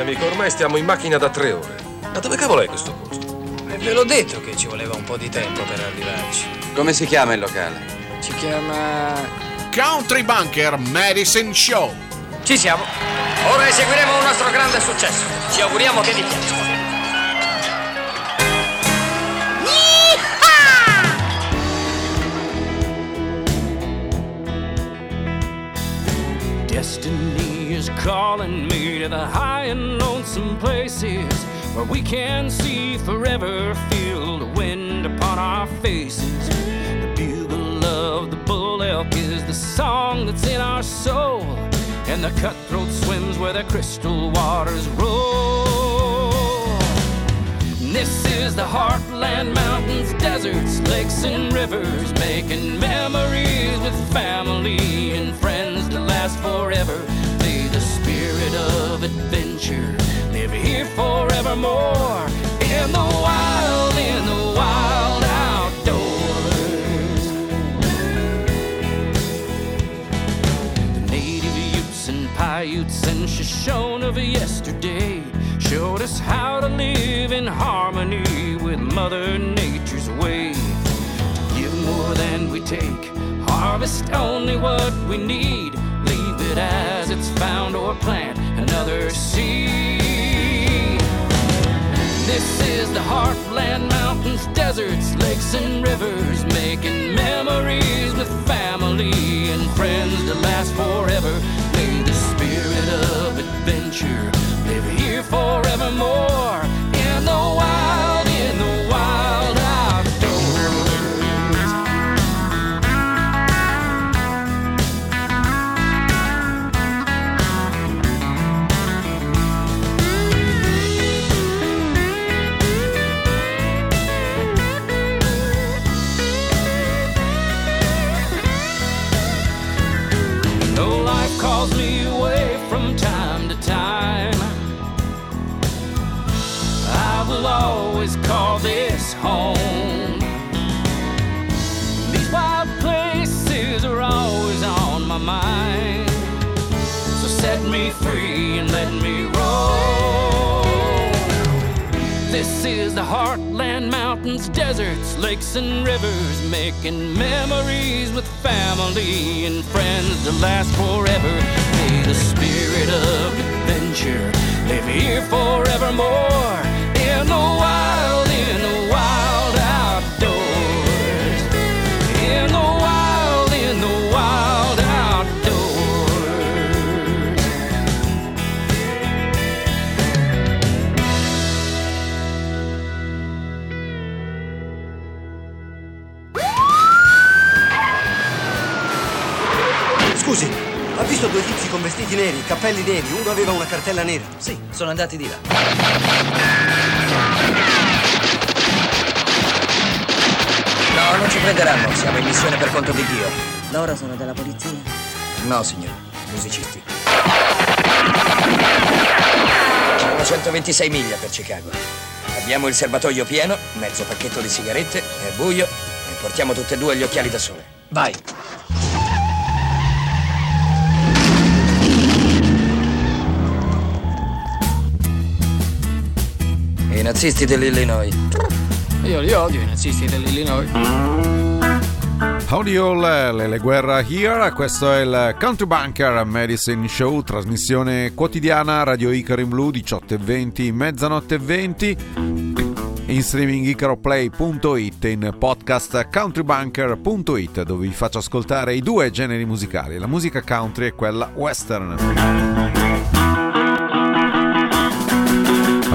Senti, amico, ormai stiamo in macchina da tre ore. Ma dove cavolo è questo posto? E ve l'ho detto che ci voleva un po' di tempo per arrivarci. Come si chiama il locale? Si chiama... Country Bunker Medicine Show. Ci siamo. Ora eseguiremo un nostro grande successo. Ci auguriamo che vi piaccia. Destiny calling me to the high and lonesome places where we can see forever, feel the wind upon our faces. The bugle of the bull elk is the song that's in our soul, and the cutthroat swims where the crystal waters roll. This is the heartland, mountains, deserts, lakes, and rivers, making memories with family and friends that last forever. The spirit of adventure live here forevermore. In the wild, in the wild outdoors. The native Utes and Paiutes and Shoshone of yesterday showed us how to live in harmony with Mother Nature's way. To give more than we take, harvest only what we need, it as it's found or plant another seed. This is the heartland, mountains, deserts, lakes, and rivers, making memories with family and friends to last forever. May the spirit of adventure live here forevermore in the wild, set me free and let me roll. This is the heartland, mountains, deserts, lakes, and rivers, making memories with family and friends to last forever. May the spirit of adventure live here forevermore. In the wild, in the con vestiti neri, cappelli neri, uno aveva una cartella nera. Sì, sono andati di là. No, non ci prenderanno, siamo in missione per conto di Dio. Loro sono della polizia? No, signore, musicisti. Sono 126 miglia per Chicago. Abbiamo il serbatoio pieno, mezzo pacchetto di sigarette, è buio e portiamo tutte e due gli occhiali da sole. Vai. Nazisti dell'Illinois. Io li odio, i nazisti dell'Illinois. Howdy all, Lele Guerra here, questo è il Country Bunker Medicine Show, trasmissione quotidiana Radio Icaro in Blu 18 e 20, mezzanotte e 20, in streaming icaroplay.it, in podcast countrybunker.it dove vi faccio ascoltare i due generi musicali, la musica country e quella western.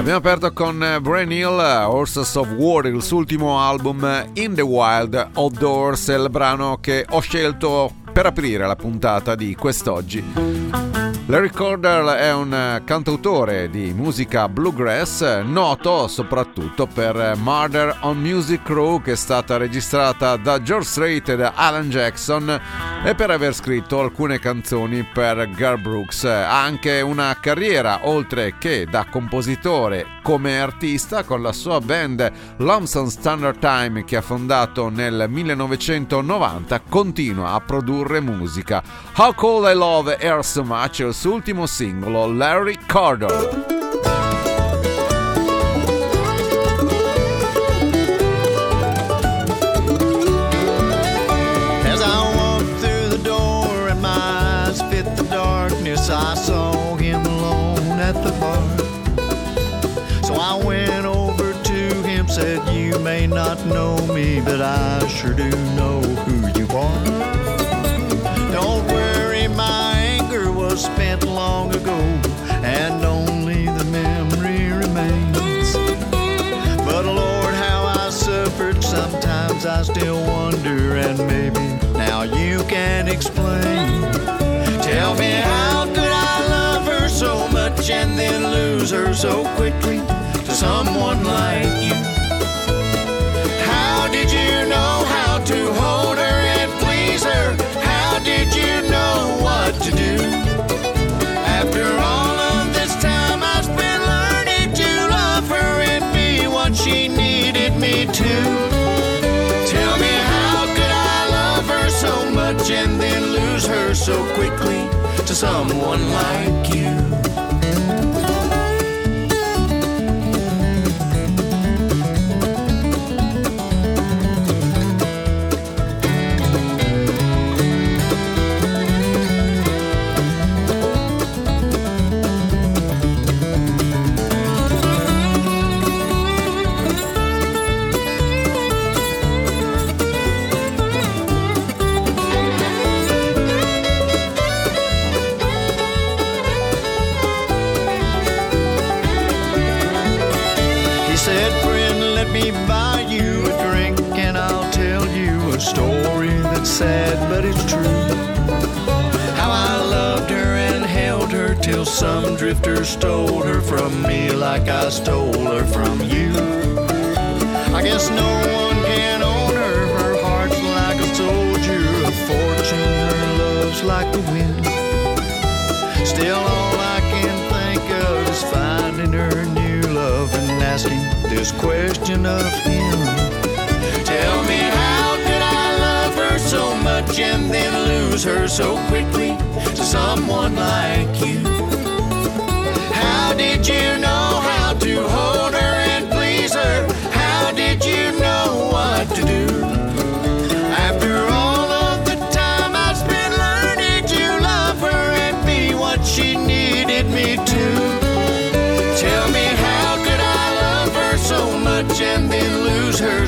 Abbiamo aperto con Brian Hill, Horses of War, il suo ultimo album In the Wild Outdoors, il brano che ho scelto per aprire la puntata di quest'oggi. Larry Corder è un cantautore di musica bluegrass, noto soprattutto per Murder on Music Crew, che è stata registrata da George Strait e da Alan Jackson, e per aver scritto alcune canzoni per Gar Brooks. Ha anche una carriera, oltre che da compositore, come artista, con la sua band Lomson Standard Time, che ha fondato nel 1990, continua a produrre musica. How Cold I Love Her So Much è suo ultimo singolo Larry Cardle. I walked through the door and my sight of darkness I saw him alone at the bar. So I went over to him, said, You may not know me, but I sure do know who you are. I still wonder, and maybe now you can explain. Tell me how could I love her so much and then lose her so quickly to someone like you? How did you know how to hold her and please her? How did you know what to do? After all of this time I spent learning to love her and be what she needed me to. Much and then lose her so quickly to someone like you?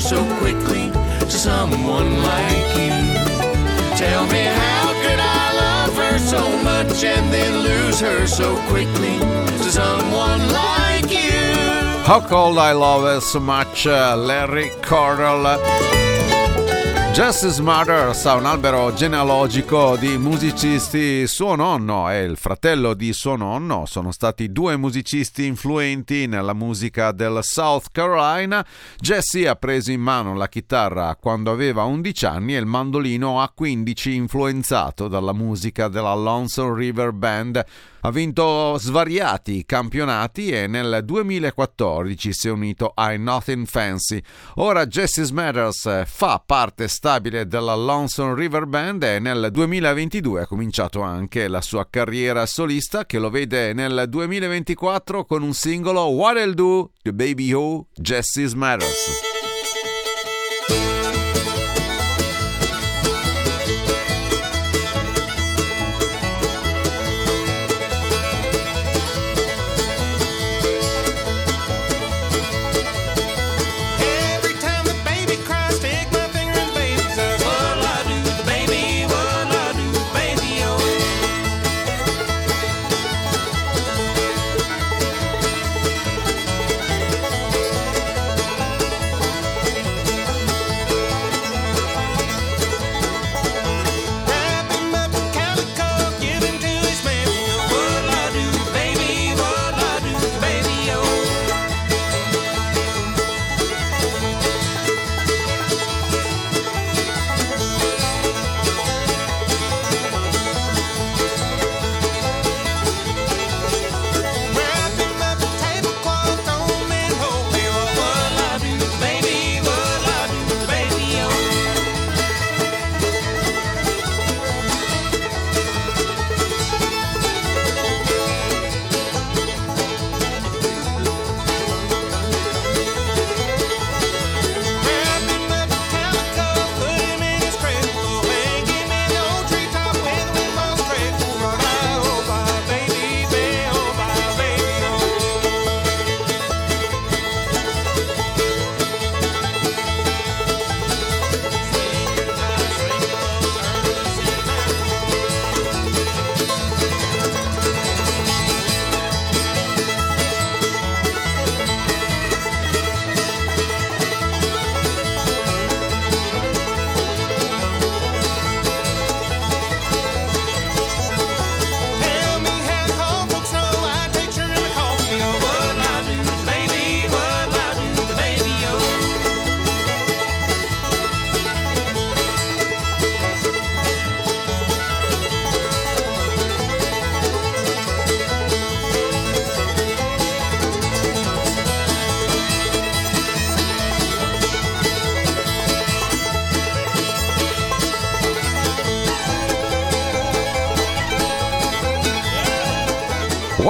So quickly to someone like you? Tell me, how could I love her so much and then lose her so quickly to someone like you? How Cold I Love Her So Much, uh, Larry Cordell. Justice Mothers un albero genealogico di musicisti. Suo nonno e il fratello di suo nonno sono stati due musicisti influenti nella musica del South Carolina. Jesse ha preso in mano la chitarra quando aveva 11 anni e il mandolino a 15, influenzato dalla musica della Lonesome River Band. Ha vinto svariati campionati e nel 2014 si è unito ai Nothing Fancy. Ora Jesse Smathers fa parte stabile della Lonesome River Band e nel 2022 ha cominciato anche la sua carriera solista che lo vede nel 2024 con un singolo What I'll Do, The Baby Who, Jesse Smathers.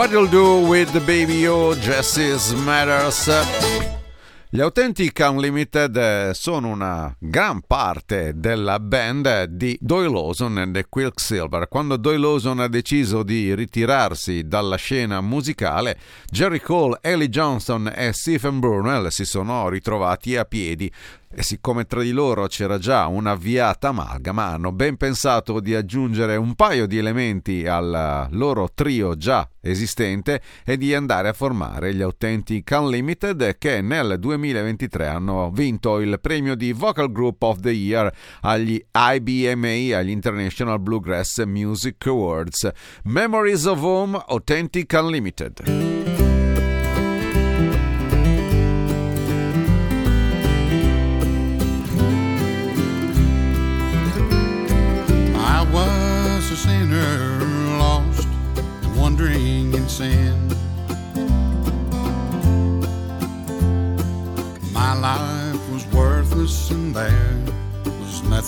What You'll Do with the Baby You, Jesse's Matters. Gli Authentic Unlimited eh, sono una gran parte della band di Doyle Lawson e The Quicksilver. Quando Doyle Lawson ha deciso di ritirarsi dalla scena musicale, Jerry Cole, Ellie Johnson e Stephen Burnell si sono ritrovati a piedi e siccome tra di loro c'era già un'avviata amalgama, hanno ben pensato di aggiungere un paio di elementi al loro trio già esistente e di andare a formare gli Authentic Unlimited che nel 2023 hanno vinto il premio di Vocal Group of the Year agli IBMA, agli International Bluegrass Music Awards. Memories of Home Authentic Unlimited.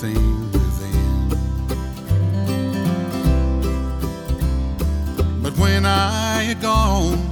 Within. But when I had gone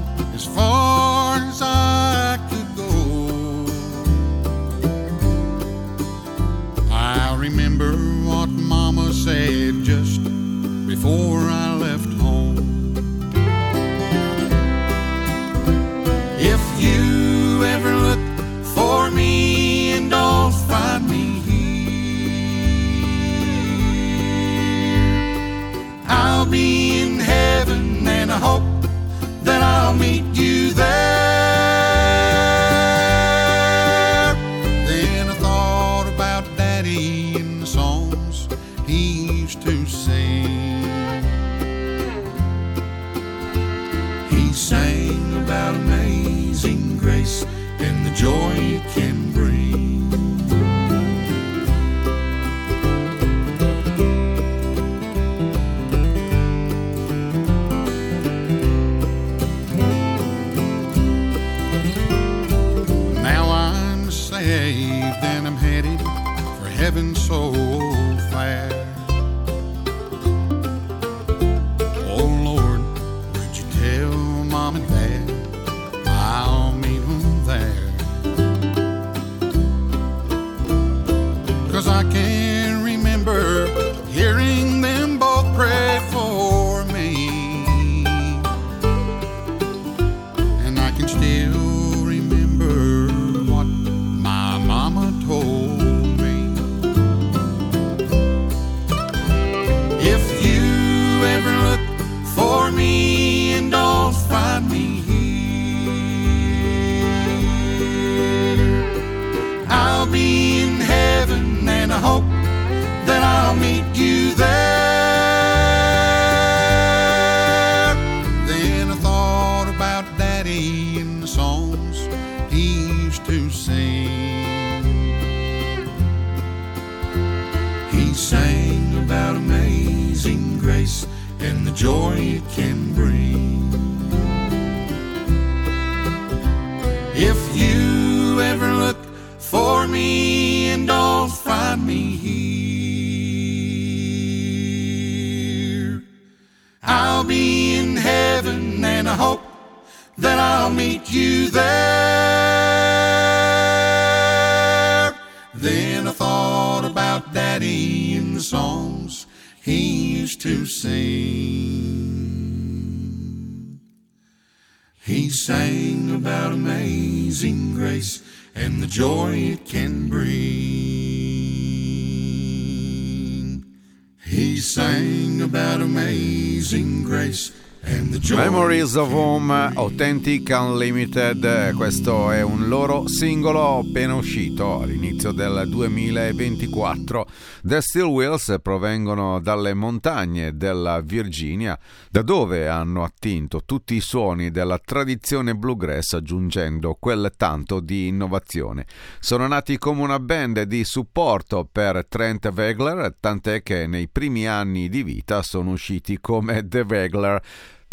of Home Authentic Unlimited, questo è un loro singolo appena uscito all'inizio del 2024. The Steel Wheels provengono dalle montagne della Virginia, da dove hanno attinto tutti i suoni della tradizione bluegrass aggiungendo quel tanto di innovazione. Sono nati come una band di supporto per Trent Wegler, tant'è che nei primi anni di vita sono usciti come The Wegler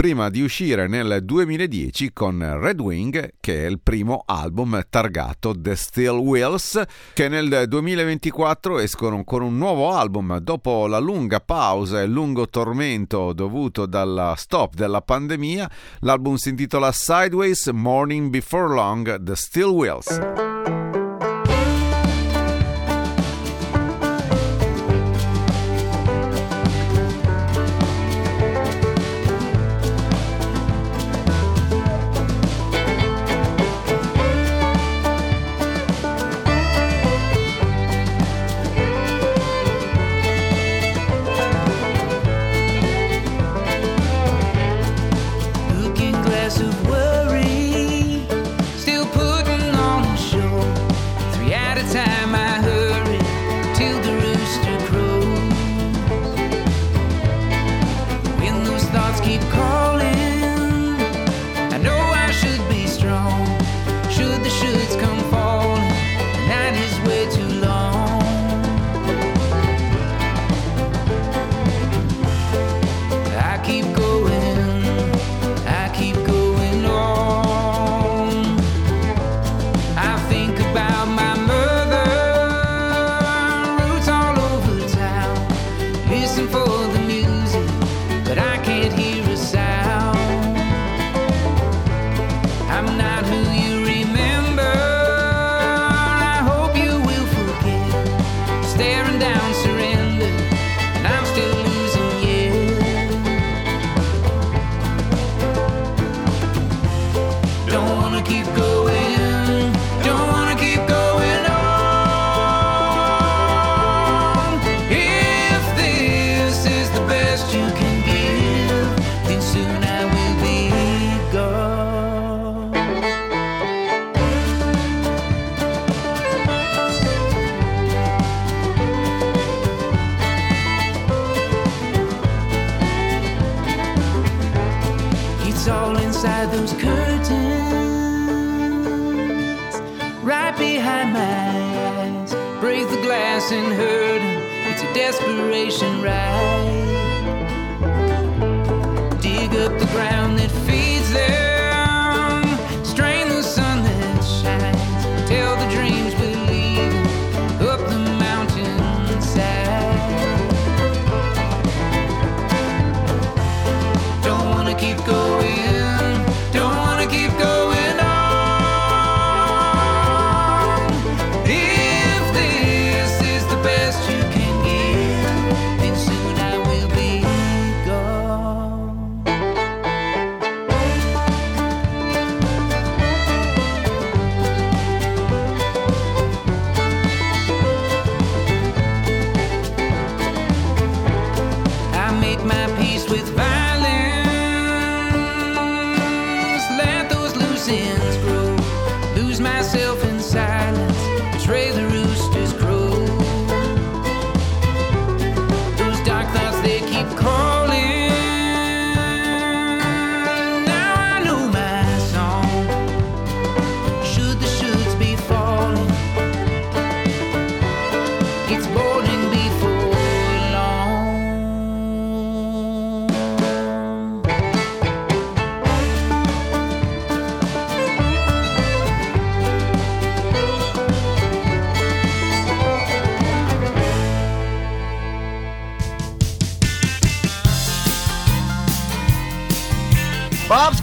prima di uscire nel 2010 con Red Wing, che è il primo album targato The Steel Wheels, che nel 2024 escono con un nuovo album dopo la lunga pausa e lungo tormento dovuto dalla stop della pandemia. L'album si intitola Sideways Morning Before Long The Steel Wheels.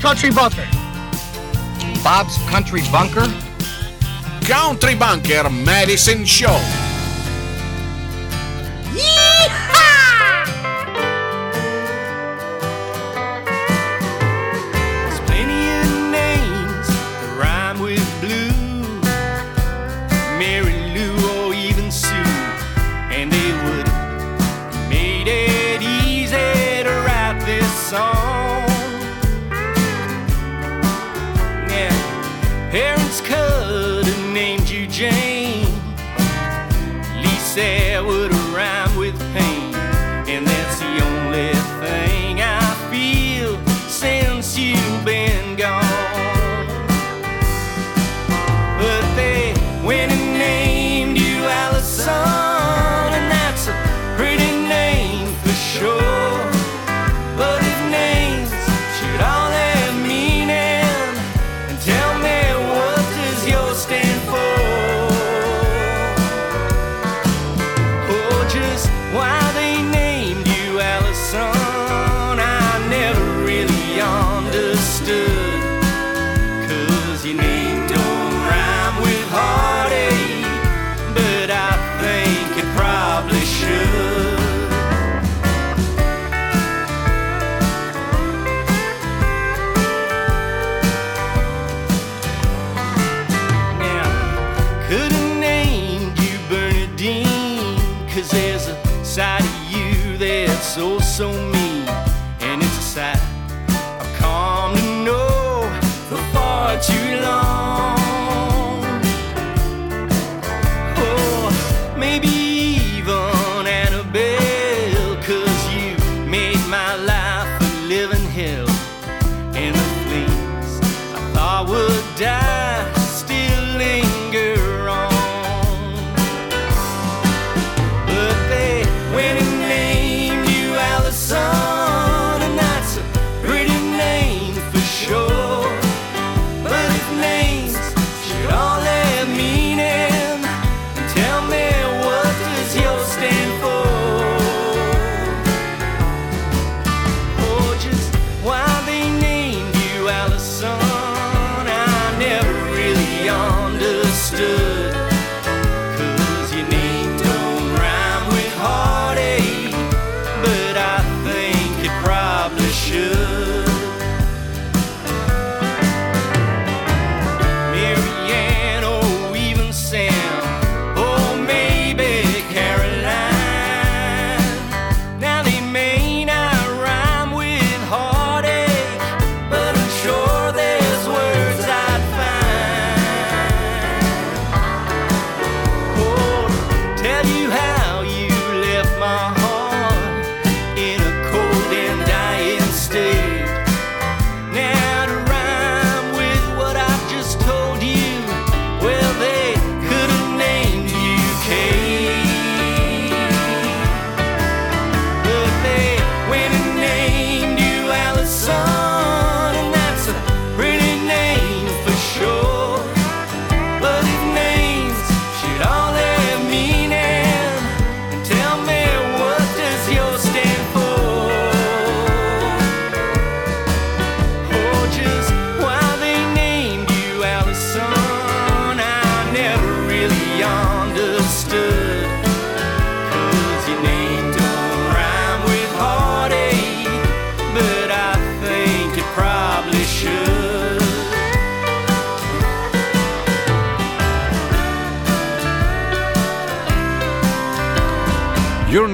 Country Bunker. Bob's Country Bunker? Country Bunker Medicine Show.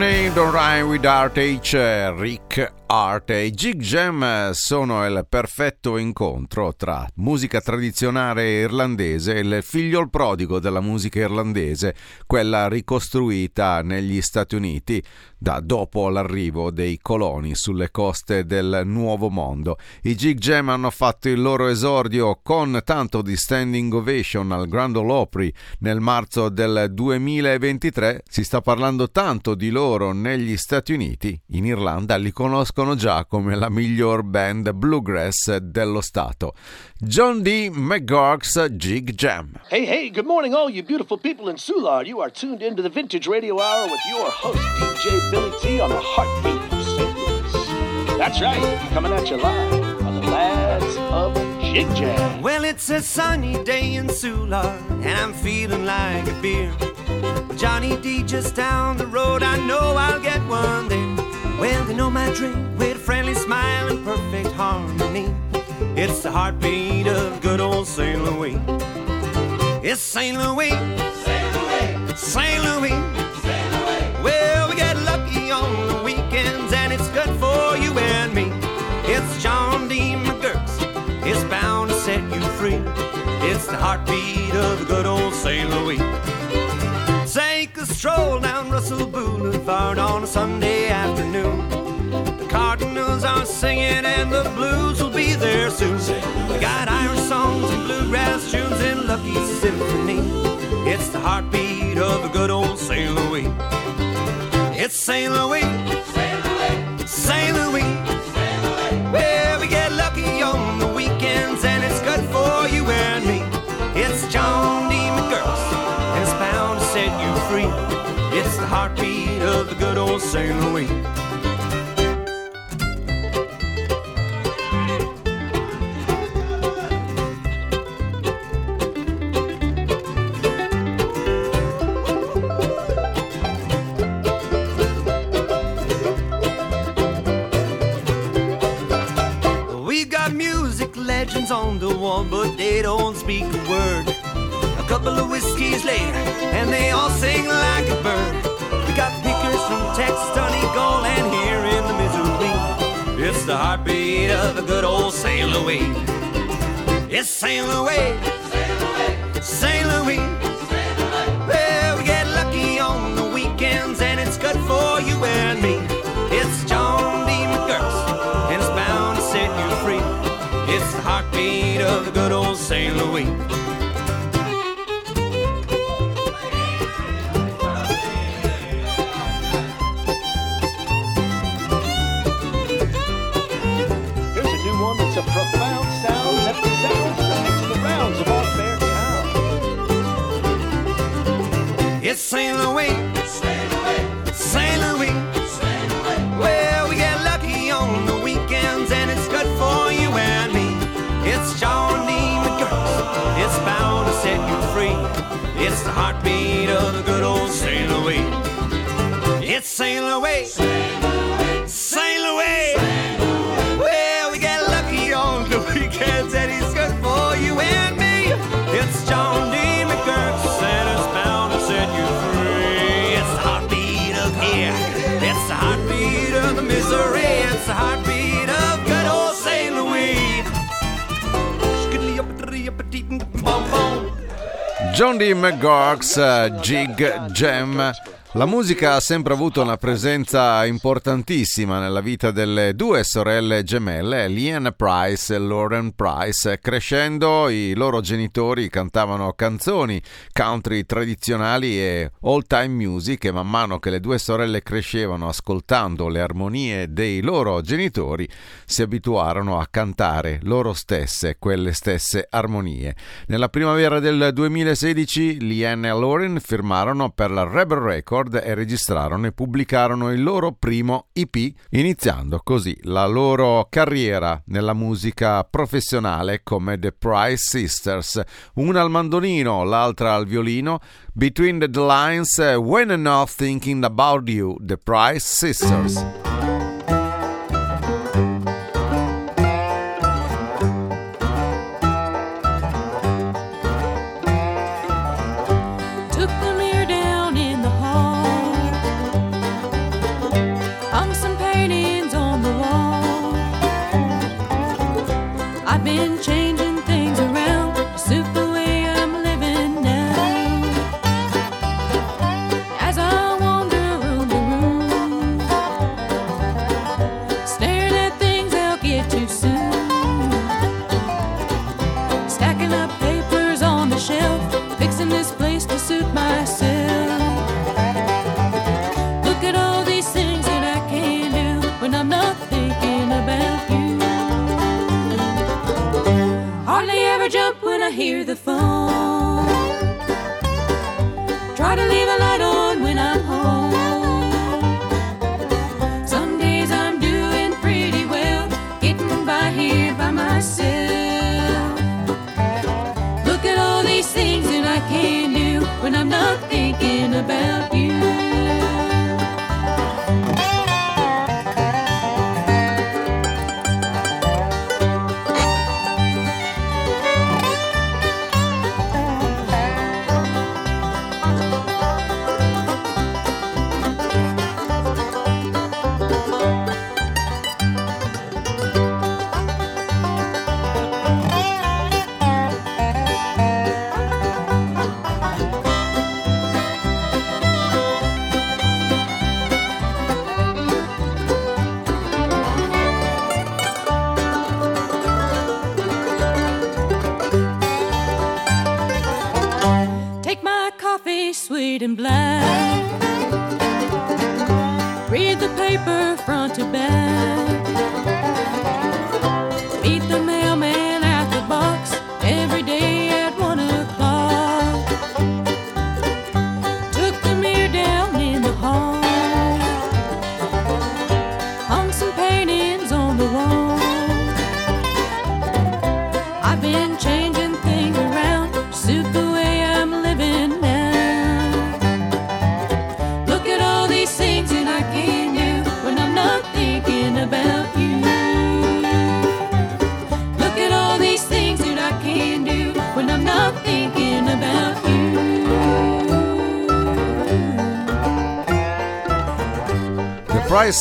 Your Name Don't Rhyme with Art Rick Art e Jig Jam sono il perfetto incontro tra musica tradizionale irlandese e il figliol prodigo della musica irlandese, quella ricostruita negli Stati Uniti da dopo l'arrivo dei coloni sulle coste del Nuovo Mondo. I Jig Jam hanno fatto il loro esordio con tanto di standing ovation al Grand Ole Opry nel marzo del 2023. Si sta parlando tanto di loro negli Stati Uniti, in Irlanda li conoscono già come la miglior band bluegrass dello Stato. John D. McGurk's Jig Jam. Hey, hey, good morning, all you beautiful people in Soulard. You are tuned into the Vintage Radio Hour with your host, DJ Billy T, on the heartbeat of St. Louis. That's right, coming at you live on the Lads of Jig Jam. Well, it's a sunny day in Soulard, and I'm feeling like a beer. Johnny D just down the road, I know I'll get one there. Well, they know my drink with a friendly smile and perfect harmony. It's the heartbeat of good old St. Louis. It's St. Louis, St. Louis, St. Louis. Well, we get lucky on the weekends, and it's good for you and me. It's John D. McGurk's. It's bound to set you free. It's the heartbeat of good old St. Louis. Stroll down Russell Boulevard on a Sunday afternoon. The Cardinals are singing and the blues will be there soon. We got Irish songs and bluegrass tunes and Lucky Symphony. It's the heartbeat of a good old St. Louis. It's St. Louis, old St. Louis. We've got music legends on the wall, but they don't speak a word. A couple of whiskeys later, and they all sing like a bird. From Texas Eagle and here in the Missouri. It's the heartbeat of a good old St. Louis. It's St. Louis, St. Louis. Well, we get lucky on the weekends and it's good for you and me. It's John D. McGurk's and it's bound to set you free. It's the heartbeat of the good old St. Louis. Town. It's St. Louis, St. Louis. Well, we get lucky on the weekends and it's good for you and me. It's John D. McGurk. It's bound to set you free. It's the heartbeat of the good old St. Louis. It's St. Louis, St. John D. McGurk's eh, Jig Jam. La musica ha sempre avuto una presenza importantissima nella vita delle due sorelle gemelle, Leanne Price e Lauren Price. Crescendo, i loro genitori cantavano canzoni country tradizionali e old-time music e man mano che le due sorelle crescevano ascoltando le armonie dei loro genitori, si abituarono a cantare loro stesse quelle stesse armonie. Nella primavera del 2016 Leanne e Lauren firmarono per la Rebel Record e registrarono e pubblicarono il loro primo EP, iniziando così la loro carriera nella musica professionale come The Price Sisters, una al mandolino, l'altra al violino, Between the Lines, When Not Thinking About You, The Price Sisters.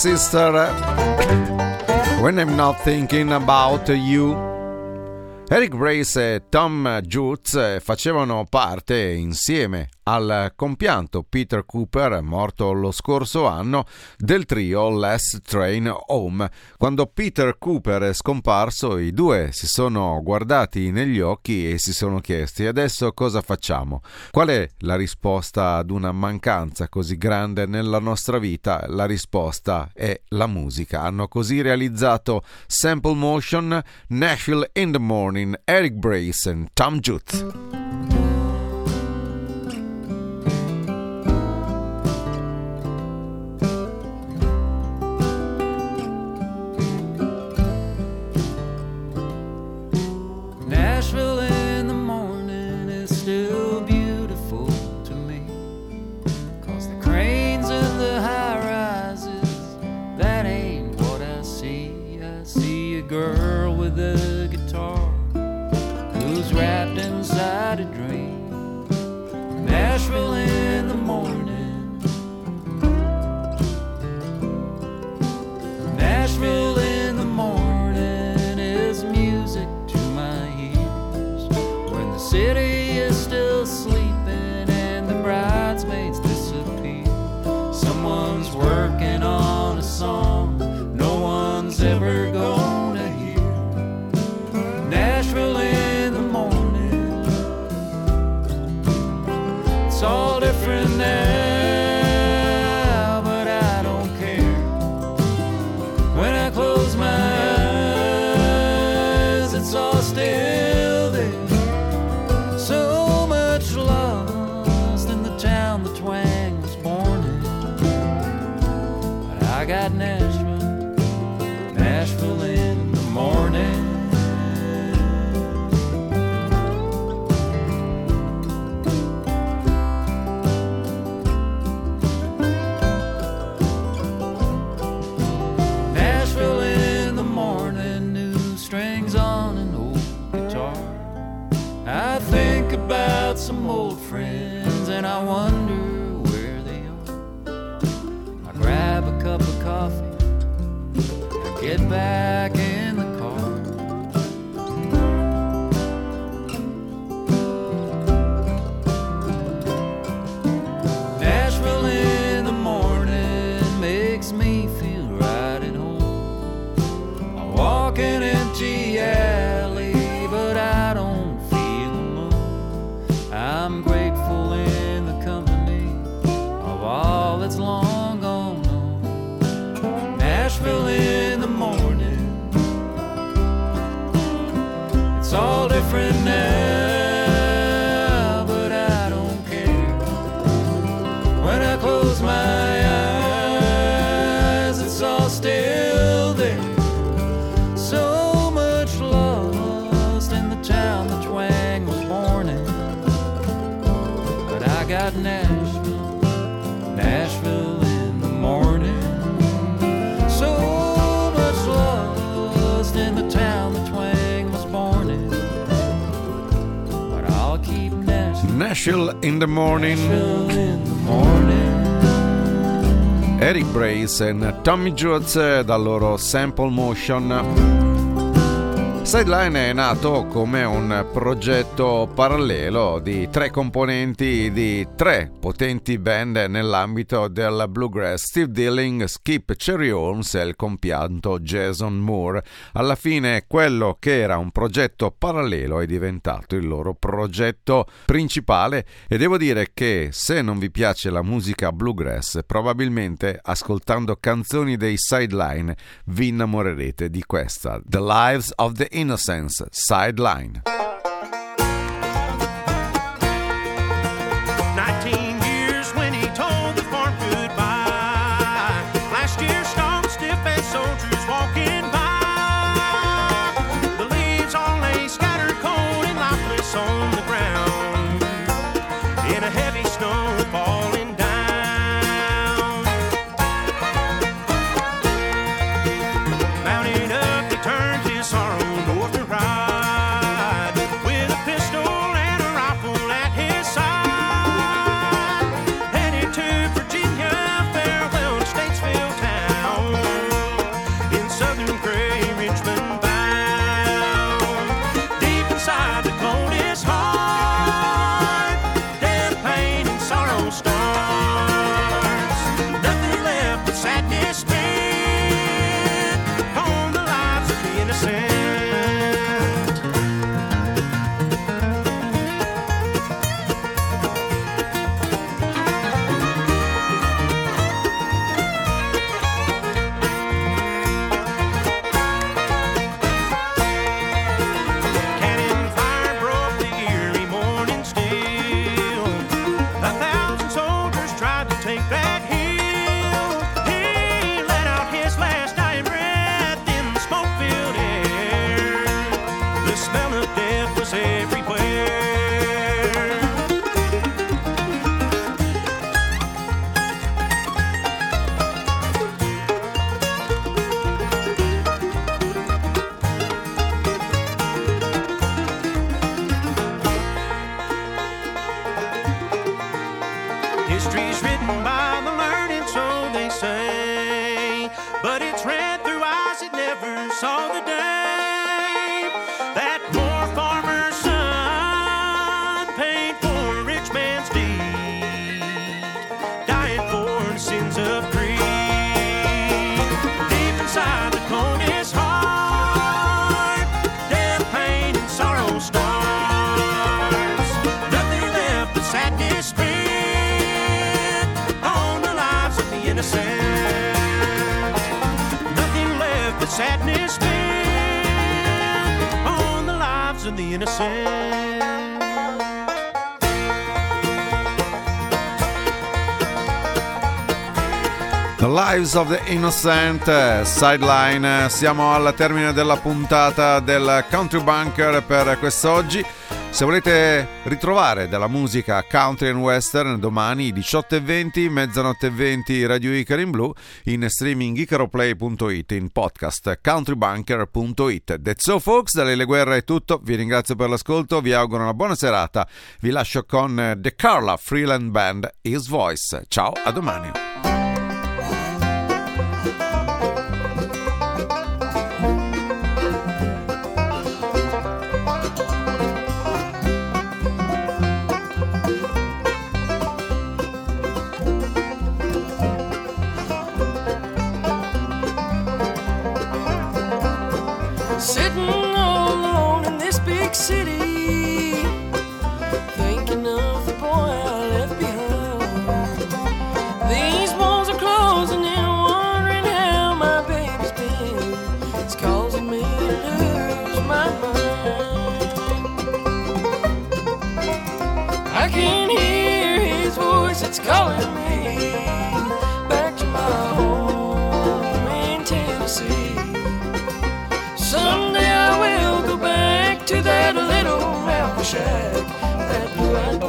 Sister, When I'm Not Thinking About You. Eric Brace e Tom Jutz facevano parte insieme al compianto Peter Cooper, morto lo scorso anno, del trio Last Train Home. Quando Peter Cooper è scomparso, i due si sono guardati negli occhi e si sono chiesti adesso cosa facciamo? Qual è la risposta ad una mancanza così grande nella nostra vita? La risposta è la musica. Hanno così realizzato Sample Motion, Nashville in the Morning, Eric Brace e Tom Jutz. Nashville in the Morning. Eric Brace e Tommy Jutz dal loro Sample Motion. Sideline è nato come un progetto parallelo di tre componenti di tre potenti band nell'ambito del bluegrass, Steve Dilling, Skip Cherry Holmes e il compianto Jason Moore. Alla fine quello che era un progetto parallelo è diventato il loro progetto principale e devo dire che se non vi piace la musica bluegrass, probabilmente ascoltando canzoni dei Sideline vi innamorerete di questa, The Lives of the Innocents Sideline. Sadness spent on the lives of the innocent. The Lives of the Innocent eh, Sideline. Siamo al termine della puntata del Country Bunker per quest'oggi. Se volete ritrovare della musica country and western domani 18.20, mezzanotte e 20 Radio Icaro in blu in streaming icaroplay.it in podcast countrybunker.it. That's all folks, da Lele Guerra è tutto, vi ringrazio per l'ascolto, vi auguro una buona serata, vi lascio con The Carla Freeland Band His Voice. Ciao, a domani. I can hear his voice, it's calling me back to my home in Tennessee. Someday I will go back to that little mountain shack, that blue-eyed boy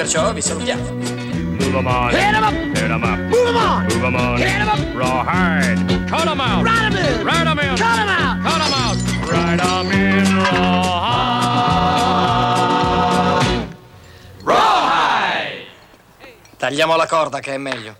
perciò vi salutiamo. Move 'em on. Hit 'em up. Hit 'em up. Move 'em on. Move 'em on. Hit 'em up. Rawhide. Cut 'em out. Ride 'em in. Ride 'em in. Cut 'em out. Cut 'em out. Ride 'em in rawhide. Tagliamo la corda che è meglio.